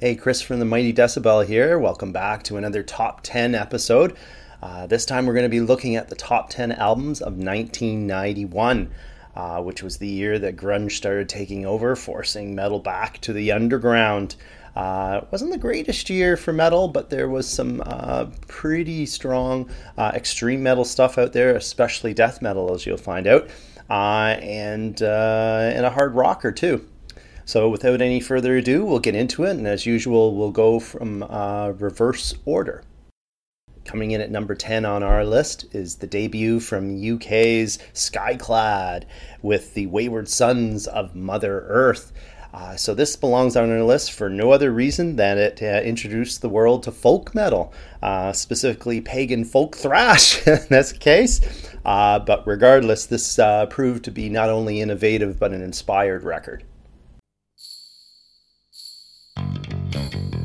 Hey, Chris from the Mighty Decibel here. Welcome back to another top 10 episode. Uh, this time we're going to be looking at the top 10 albums of 1991, uh, which was the year that grunge started taking over, forcing metal back to the underground. Uh, wasn't the greatest year for metal, but there was some uh, pretty strong uh, extreme metal stuff out there, especially death metal, as you'll find out, uh, and and a hard rocker too. So, without any further ado, we'll get into it, and as usual, we'll go from reverse order. Coming in at number 10 on our list is the debut from UK's Skyclad with the Wayward Sons of Mother Earth. Uh, so this belongs on our list for no other reason than it uh, introduced the world to folk metal, uh, specifically pagan folk thrash in this case. Uh, but regardless, this uh, proved to be not only innovative but an inspired record. Thank you.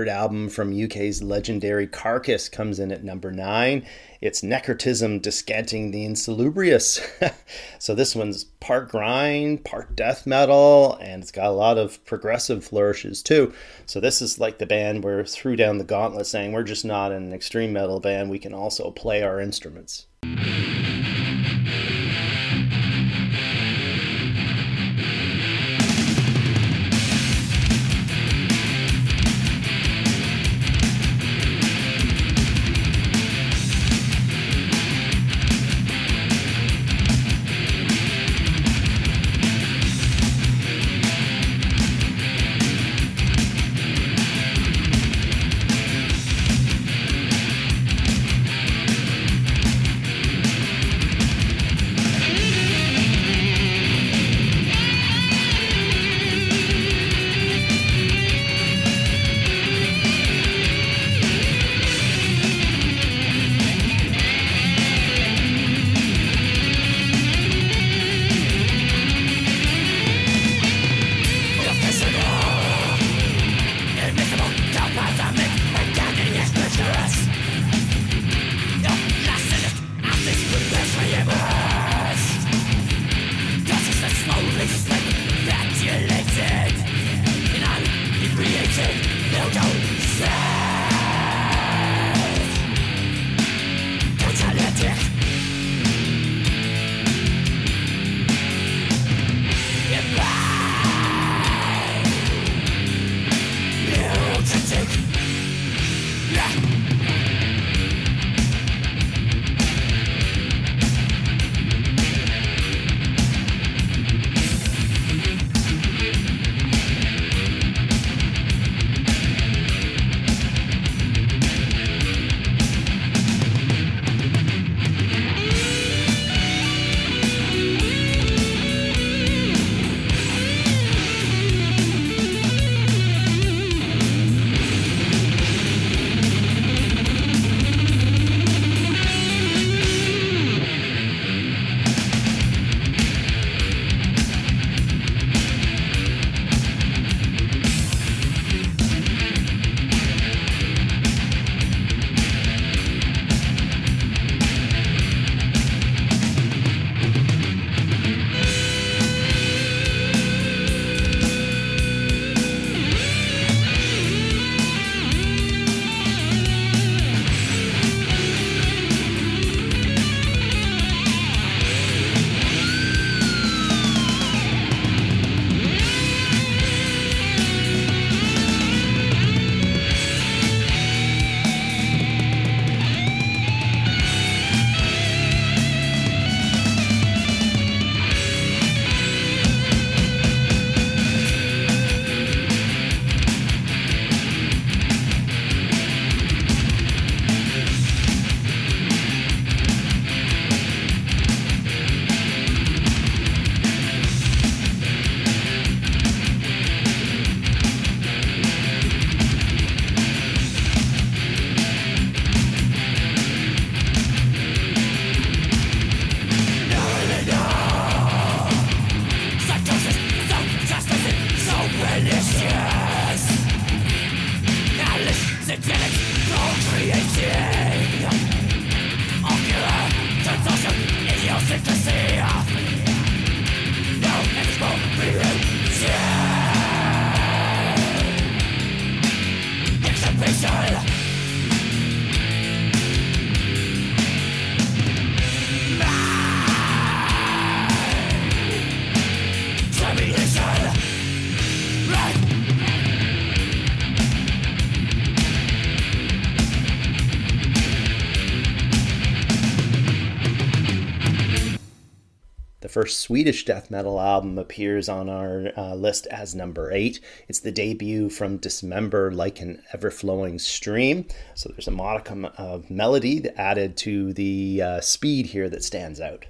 Third album from UK's legendary Carcass comes in at number nine. It's Necroticism Descanting the Insalubrious. so this one's part grind, part death metal, and it's got a lot of progressive flourishes too. So this is like the band where threw down the gauntlet saying we're just not an extreme metal band, we can also play our instruments. First Swedish death metal album appears on our uh, list as number eight. It's the debut from Dismember Like an Ever Flowing Stream. So there's a modicum of melody added to the uh, speed here that stands out.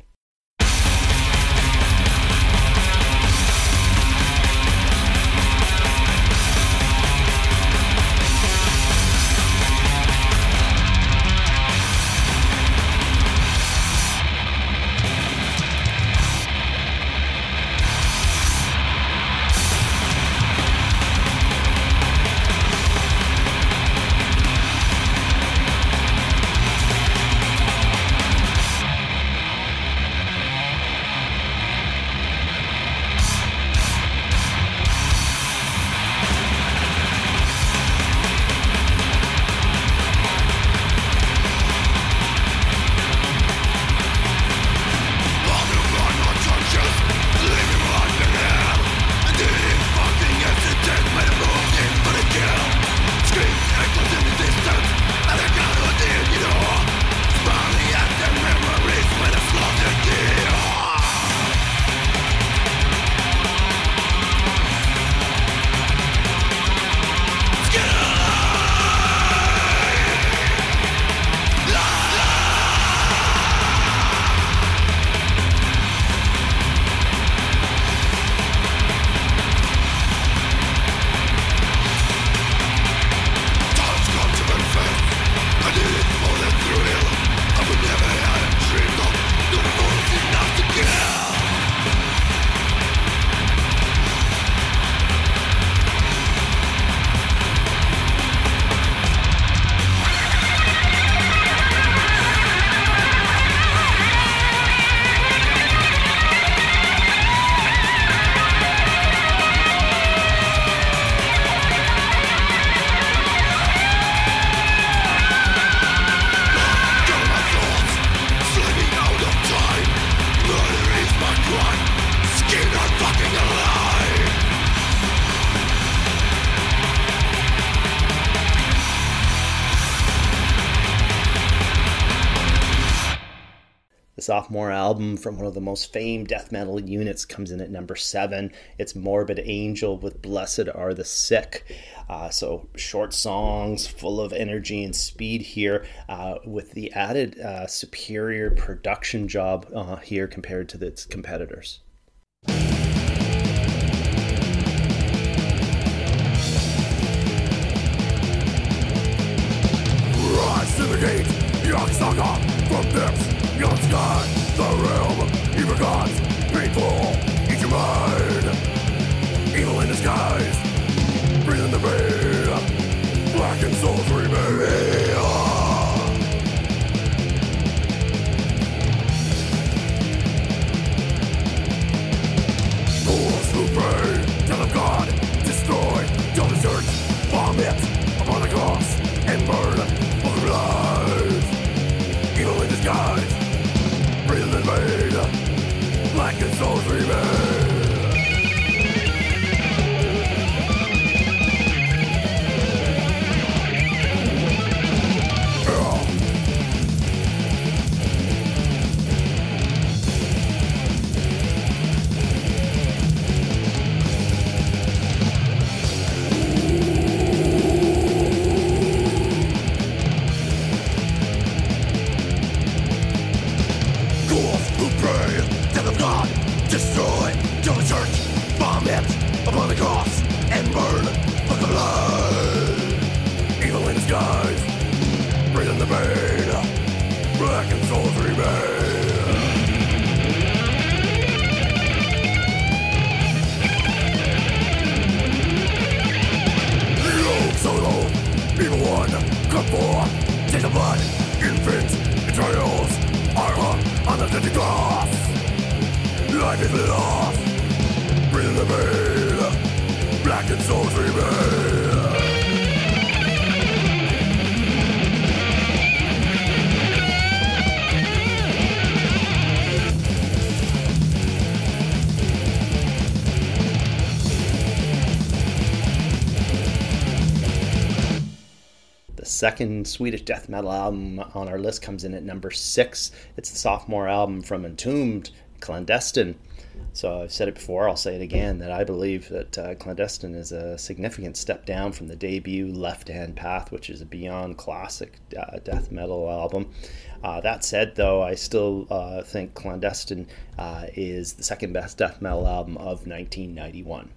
Sophomore album from one of the most famed death metal units comes in at number seven. It's Morbid Angel with Blessed Are the Sick. Uh, so short songs, full of energy and speed here, uh, with the added uh, superior production job uh, here compared to its competitors. Rise to the gate, young sucker, from depths Sky, the realm, evil gods, eat your mind. Evil in disguise, in the vein, who pray, death of God, destroy, don't desert, vomit upon the cross, and burn Black second Swedish death metal album on our list comes in at number six. It's the sophomore album from Entombed Clandestine. So I've said it before, I'll say it again that I believe that uh, Clandestine is a significant step down from the debut Left Hand Path, which is a beyond classic uh, death metal album. Uh, that said, though, I still uh, think Clandestine uh, is the second best death metal album of 1991.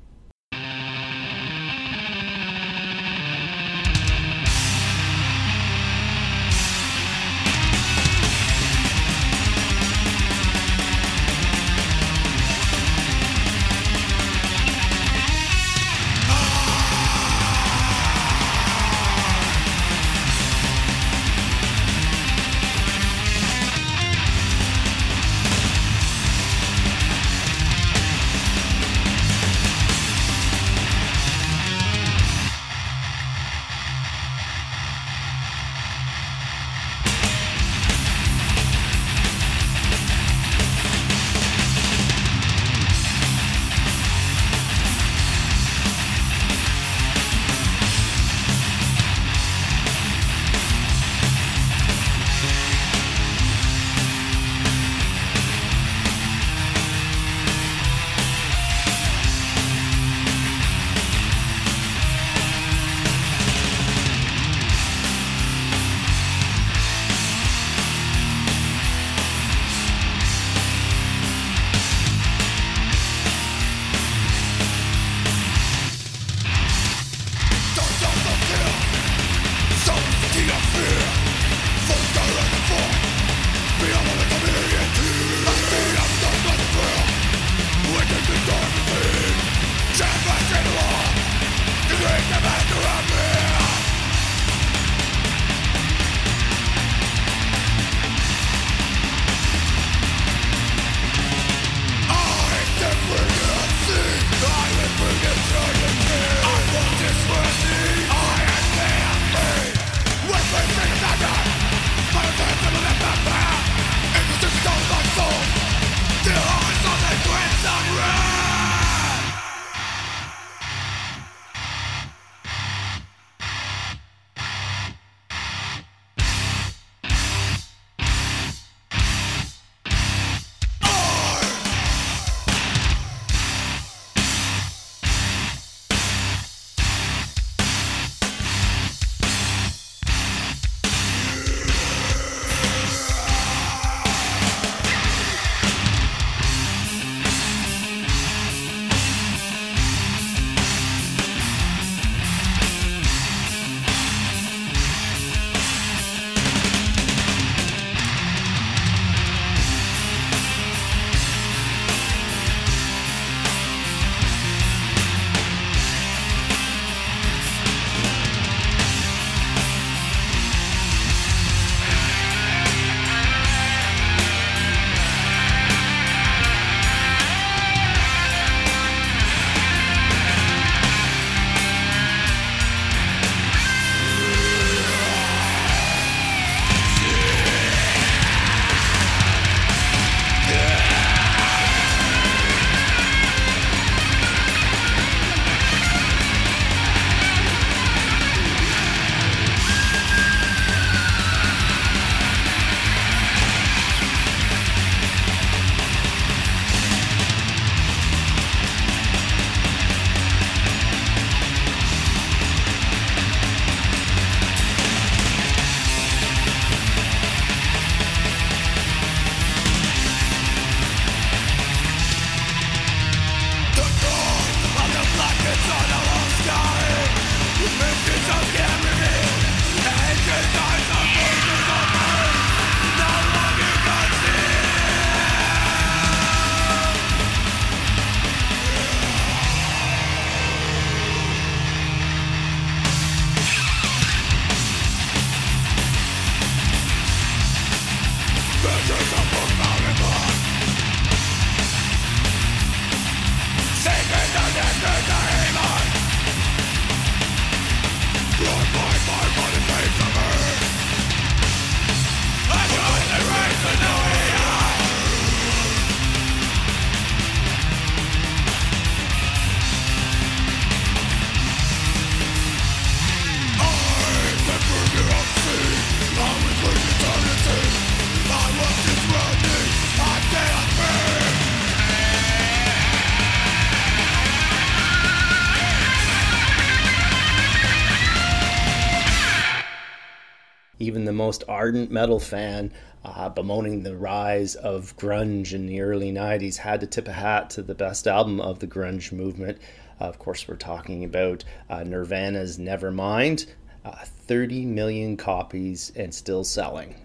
Most ardent metal fan uh, bemoaning the rise of grunge in the early 90s had to tip a hat to the best album of the grunge movement. Uh, of course, we're talking about uh, Nirvana's Nevermind. Uh, 30 million copies and still selling.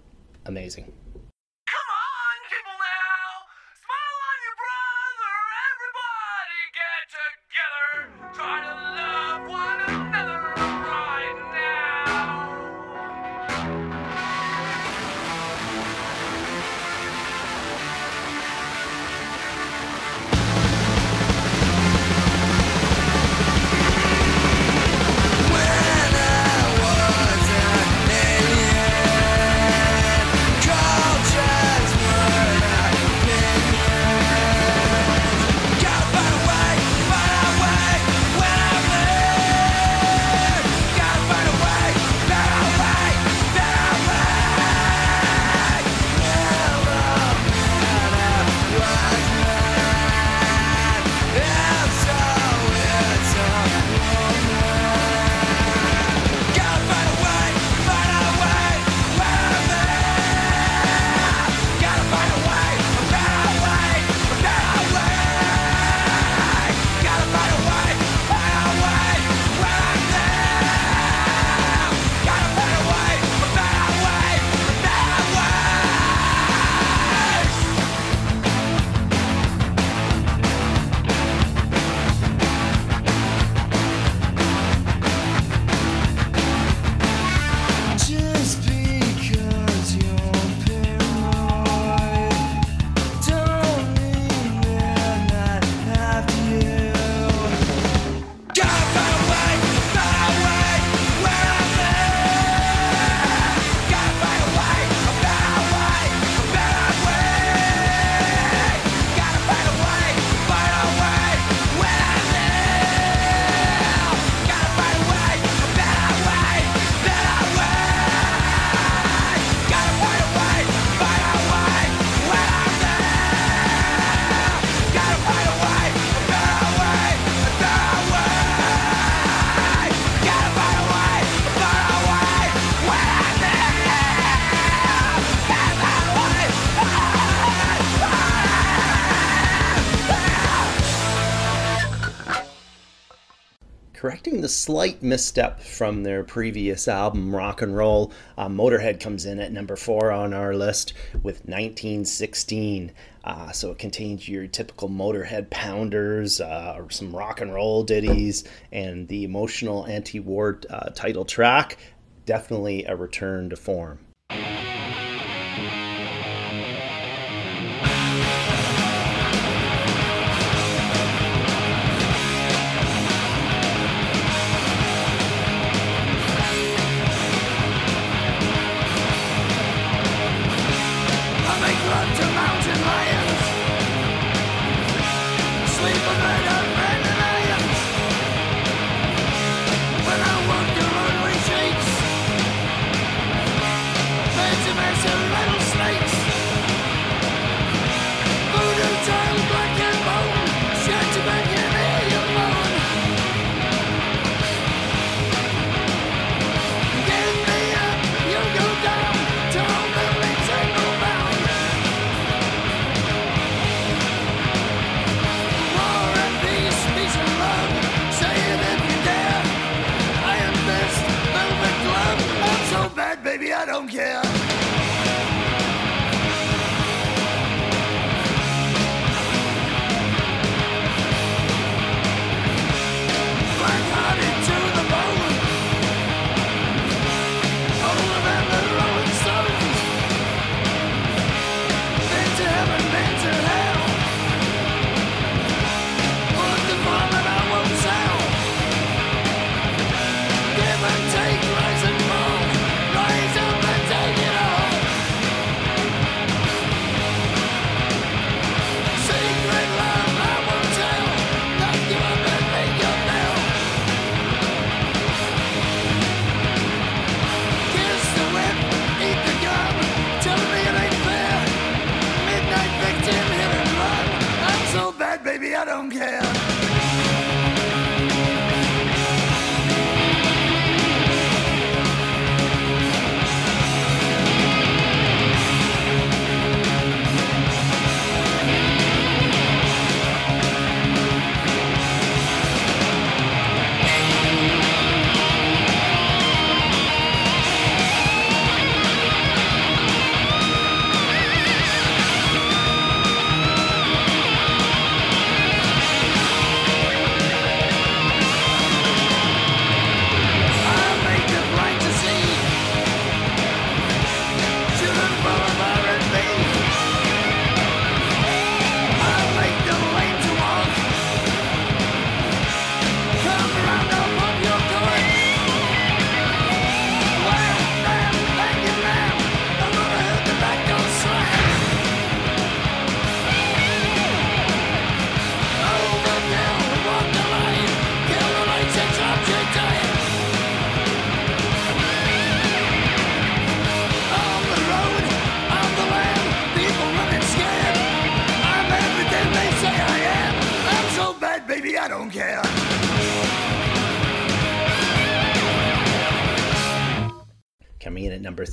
Amazing. The slight misstep from their previous album, Rock and Roll. Uh, Motorhead comes in at number four on our list with 1916. Uh, so it contains your typical Motorhead pounders, uh, some rock and roll ditties, and the emotional anti war uh, title track. Definitely a return to form.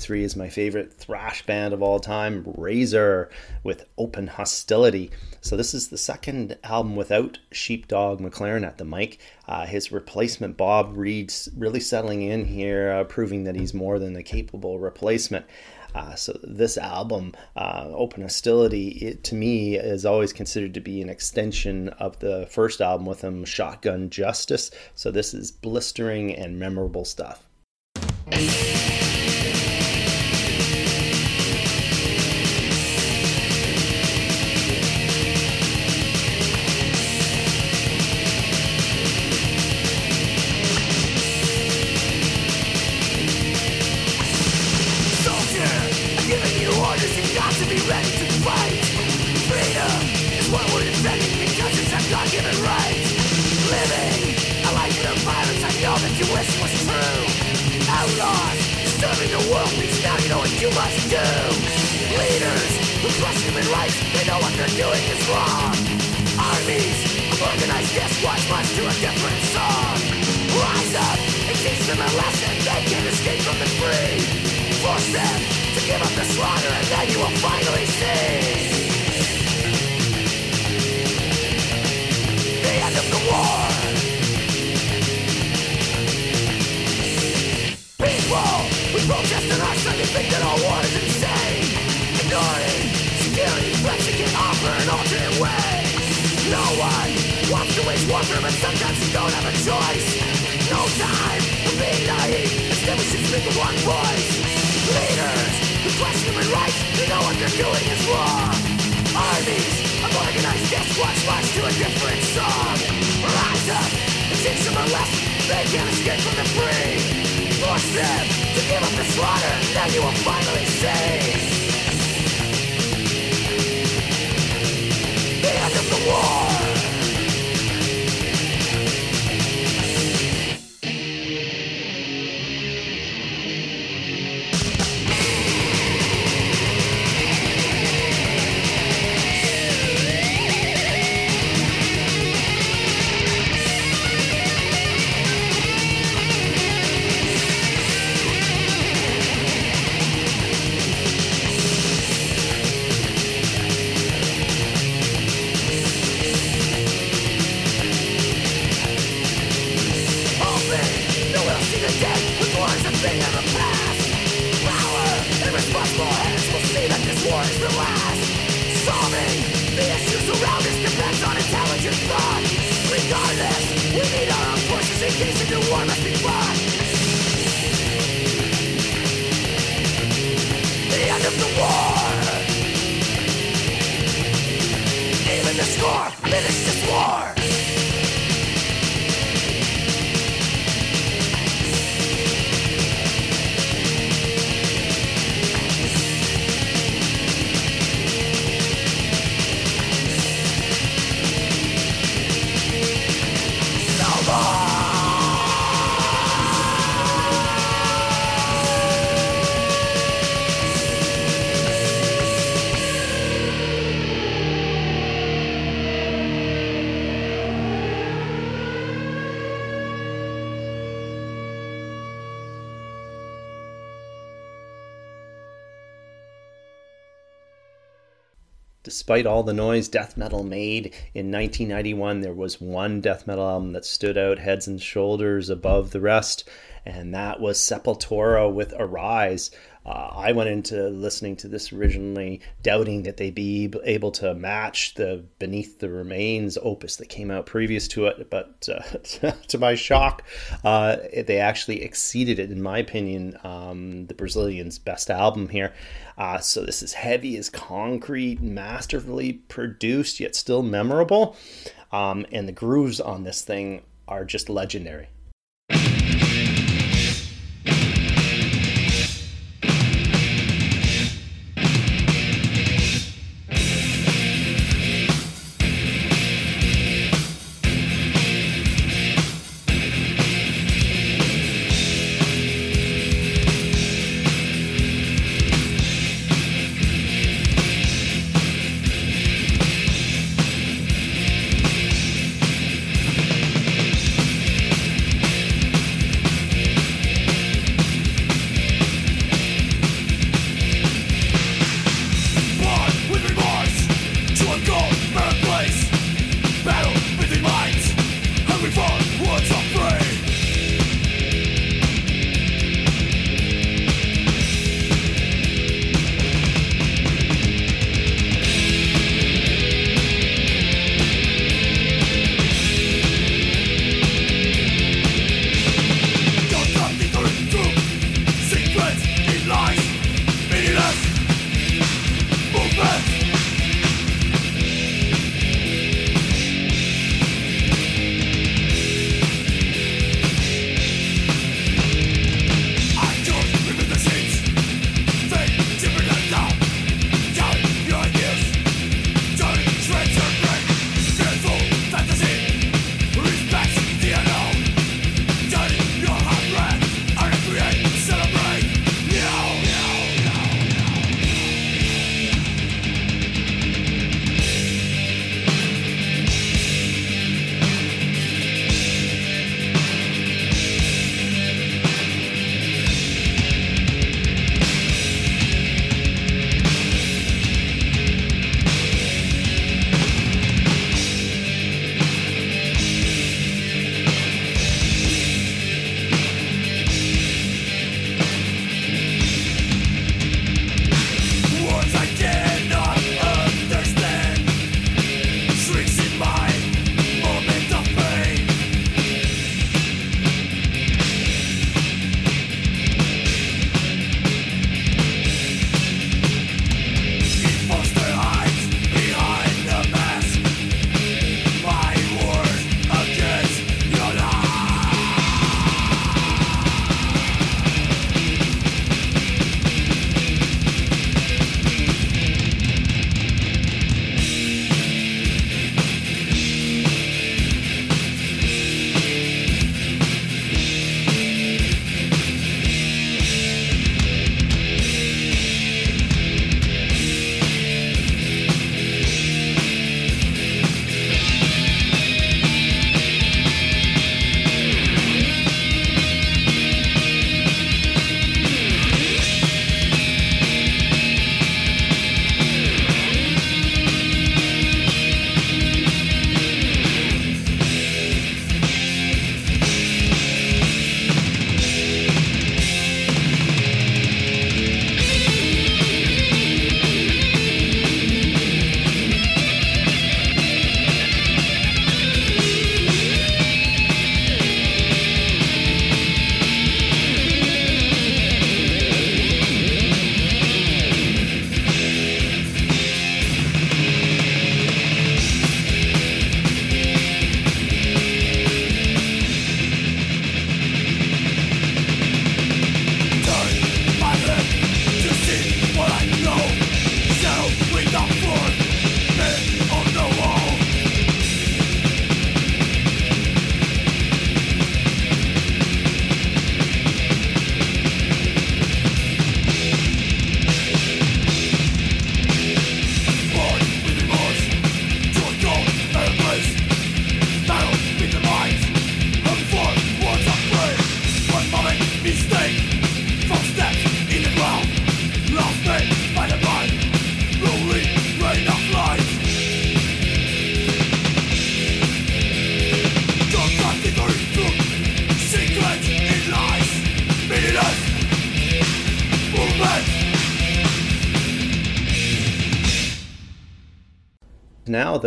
Three is my favorite thrash band of all time, Razor, with Open Hostility. So, this is the second album without Sheepdog McLaren at the mic. Uh, his replacement, Bob Reid's really settling in here, uh, proving that he's more than a capable replacement. Uh, so this album, uh, Open Hostility, it, to me is always considered to be an extension of the first album with him, Shotgun Justice. So this is blistering and memorable stuff. Right. Living a life of violence, I know that you wish was true. Outlaws, disturbing the world means now you know what you must do. Leaders who crush human rights, they know what they're doing is wrong. Armies of organized squads march to a different song. Rise up and teach them a lesson, they can escape from the free. Force them to give up the slaughter and then you will finally see doing is wrong Armies march to a different song them a lesson They can't escape from the free. To give up the slaughter you finally The end of the war Despite all the noise death metal made in 1991, there was one death metal album that stood out heads and shoulders above the rest, and that was Sepultura with Arise. Uh, I went into listening to this originally doubting that they'd be able to match the Beneath the Remains opus that came out previous to it, but uh, to my shock, uh, they actually exceeded it, in my opinion, um, the Brazilians' best album here. Uh, so this is heavy as concrete, masterfully produced, yet still memorable. Um, and the grooves on this thing are just legendary.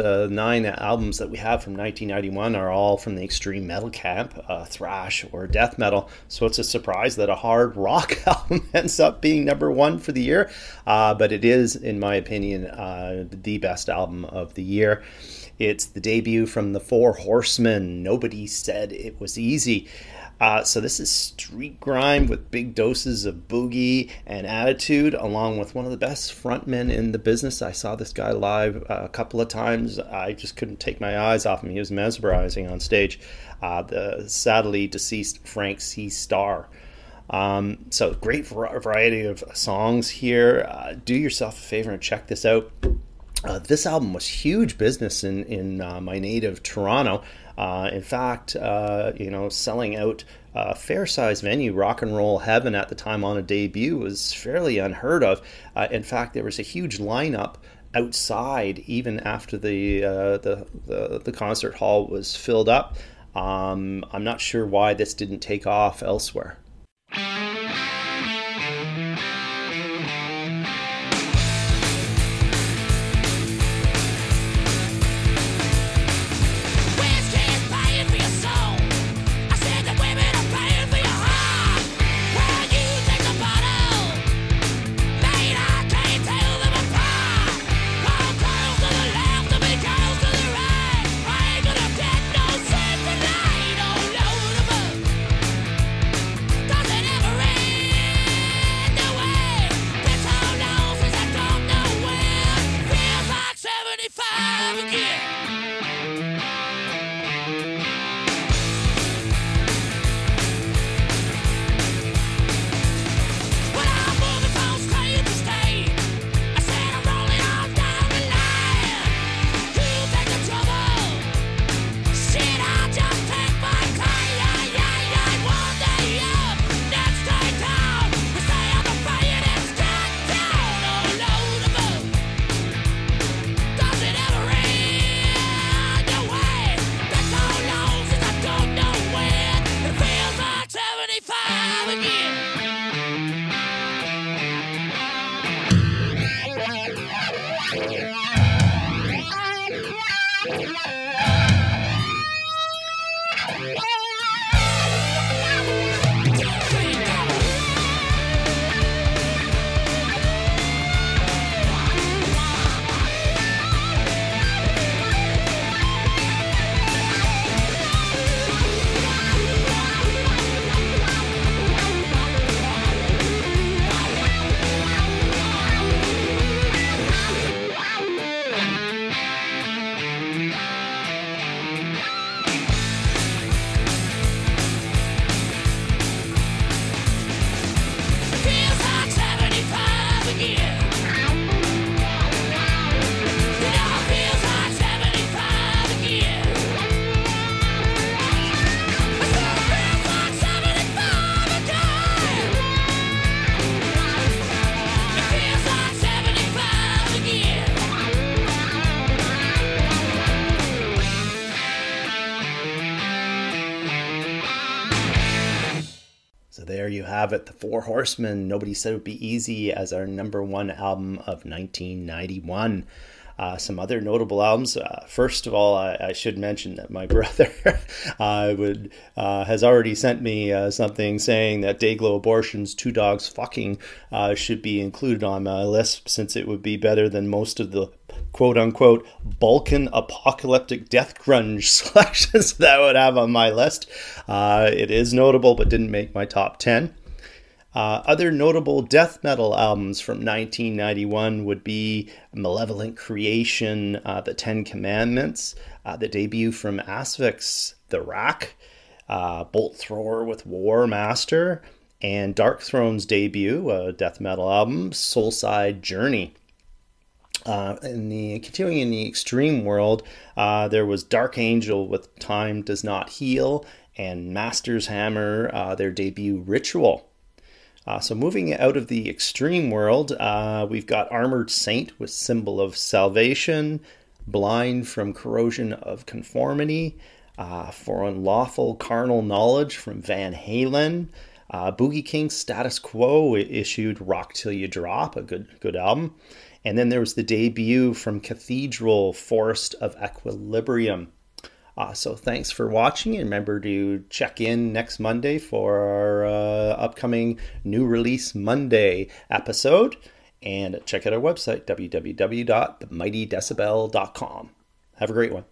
The nine albums that we have from 1991 are all from the extreme metal camp, uh, thrash or death metal. So it's a surprise that a hard rock album ends up being number one for the year. Uh, but it is, in my opinion, uh, the best album of the year. It's the debut from the Four Horsemen. Nobody said it was easy. Uh, so this is street grime with big doses of boogie and attitude, along with one of the best frontmen in the business. I saw this guy live uh, a couple of times. I just couldn't take my eyes off him. He was mesmerizing on stage. Uh, the sadly deceased Frank C. Starr. Um, so great variety of songs here. Uh, do yourself a favor and check this out. Uh, this album was huge business in in uh, my native Toronto. Uh, in fact, uh, you know, selling out a fair sized venue, Rock and Roll Heaven, at the time on a debut was fairly unheard of. Uh, in fact, there was a huge lineup outside even after the, uh, the, the, the, concert hall was filled up. Um, I'm not sure why this didn't take off elsewhere. Have it, The Four Horsemen, Nobody Said It Would Be Easy, as our number one album of 1991. Uh, some other notable albums. Uh, first of all, I, I, should mention that my brother uh, would uh, has already sent me uh, something saying that Dayglo Abortions' Two Dogs Fucking uh, should be included on my list since it would be better than most of the quote unquote Balkan apocalyptic death grunge selections that I would have on my list. it is notable, but didn't make my top 10. Uh, other notable death metal albums from 1991 would be Malevolent Creation, uh, The Ten Commandments, uh, the debut from Asphyx, The Rack, uh, Bolt Thrower with Warmaster, and Darkthrone's debut, a death metal album, Soulside Journey. Uh, in the continuing in the extreme world, uh, there was Dark Angel with Time Does Not Heal, and Master's Hammer, their debut Ritual. Uh, so moving out of the extreme world, uh, we've got Armored Saint with Symbol of Salvation, Blind from Corrosion of Conformity, uh, For Unlawful Carnal Knowledge from Van Halen, Uh, Boogie King Status Quo issued Rock Till You Drop, a good good album. And then there was the debut from Cathedral, Forest of Equilibrium. Uh, so thanks for watching, and remember to check in next Monday for our uh, upcoming new release Monday episode. And check out our website, www.themightydecibel.com. Have a great one.